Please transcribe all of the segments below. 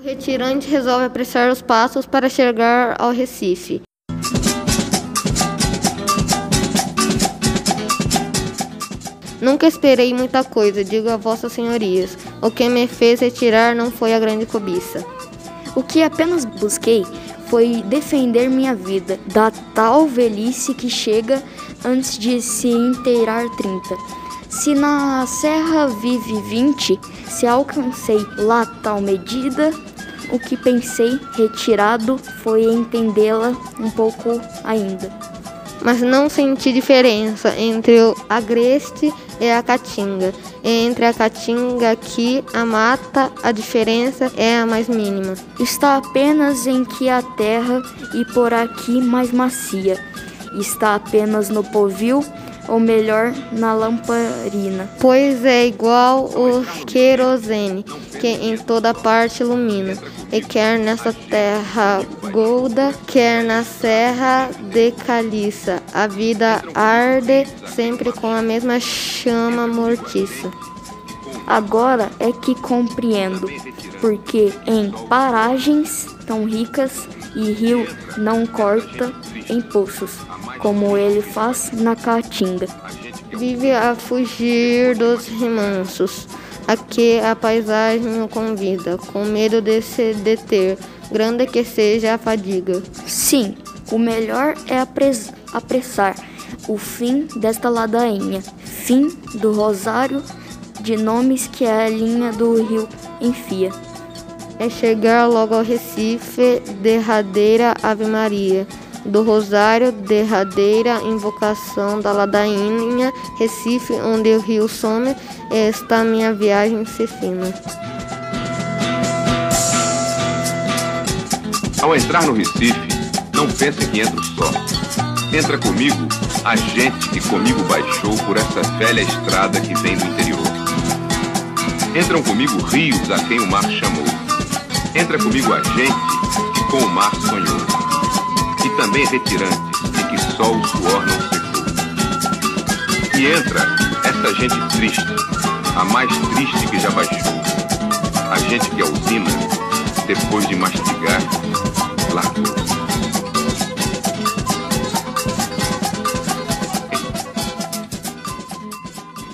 O retirante resolve apressar os passos para chegar ao Recife. Nunca esperei muita coisa, digo a vossas senhorias. O que me fez retirar não foi a grande cobiça. O que apenas busquei foi defender minha vida da tal velhice que chega antes de se inteirar 30. Se na serra vive 20, se alcancei lá tal medida, o que pensei retirado foi entendê-la um pouco ainda. Mas não senti diferença entre o agreste e a caatinga. Entre a caatinga aqui, a mata, a diferença é a mais mínima. Está apenas em que a terra e por aqui mais macia. Está apenas no povil ou melhor, na lamparina. Pois é igual o querosene, que em toda parte ilumina, e quer nessa terra golda, quer na serra de caliça, a vida arde sempre com a mesma chama mortiça. Agora é que compreendo, porque em paragens tão ricas e rio não corta em poços, como ele faz na caatinga. Vive a fugir dos remansos, a que a paisagem o convida, com medo de se deter, grande que seja a fadiga. Sim, o melhor é apressar o fim desta ladainha, fim do rosário de nomes que a linha do rio enfia. É chegar logo ao Recife, derradeira Ave Maria do Rosário, derradeira invocação da ladainha, Recife, onde o rio some, está minha viagem se fina. Ao entrar no Recife, não pense que entro só. Entra comigo a gente que comigo baixou por essa velha estrada que vem do interior. Entram comigo rios a quem o mar chamou. Entra comigo a gente que com o mar sonhou e também retirantes em que só o suor não secou. E entra essa gente triste, a mais triste que já baixou, a gente que a usina, depois de mastigar, largou.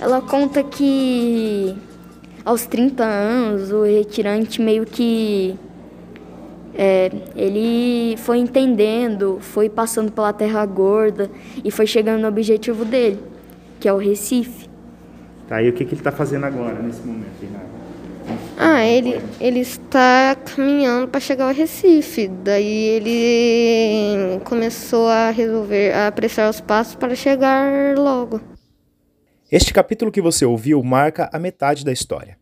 Ela conta que aos 30 anos o retirante meio que é, ele foi entendendo, foi passando pela Terra Gorda e foi chegando no objetivo dele, que é o Recife. Tá, e o que, que ele está fazendo agora, nesse momento, Renato? Ah, ele, ele está caminhando para chegar ao Recife. Daí ele começou a resolver, a apressar os passos para chegar logo. Este capítulo que você ouviu marca a metade da história.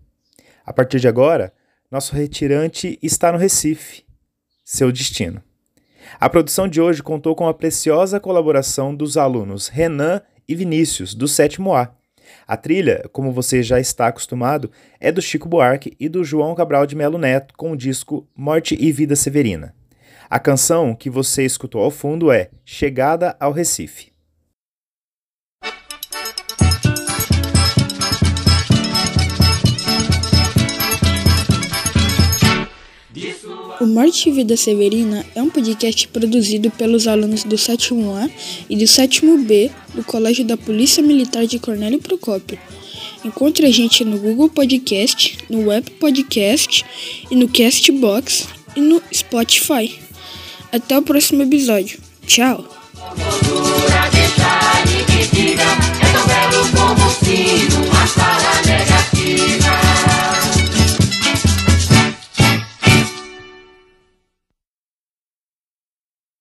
A partir de agora, nosso retirante está no Recife seu destino. A produção de hoje contou com a preciosa colaboração dos alunos Renan e Vinícius, do sétimo A. A trilha, como você já está acostumado, é do Chico Buarque e do João Cabral de Melo Neto com o disco Morte e Vida Severina. A canção que você escutou ao fundo é Chegada ao Recife. O Morte e Vida Severina é um podcast produzido pelos alunos do 7º A e do 7º B do Colégio da Polícia Militar de Cornélio Procópio. Encontre a gente no Google Podcast, no Web Podcast e no Castbox e no Spotify. Até o próximo episódio. Tchau! É tão belo como o sino, mas para negar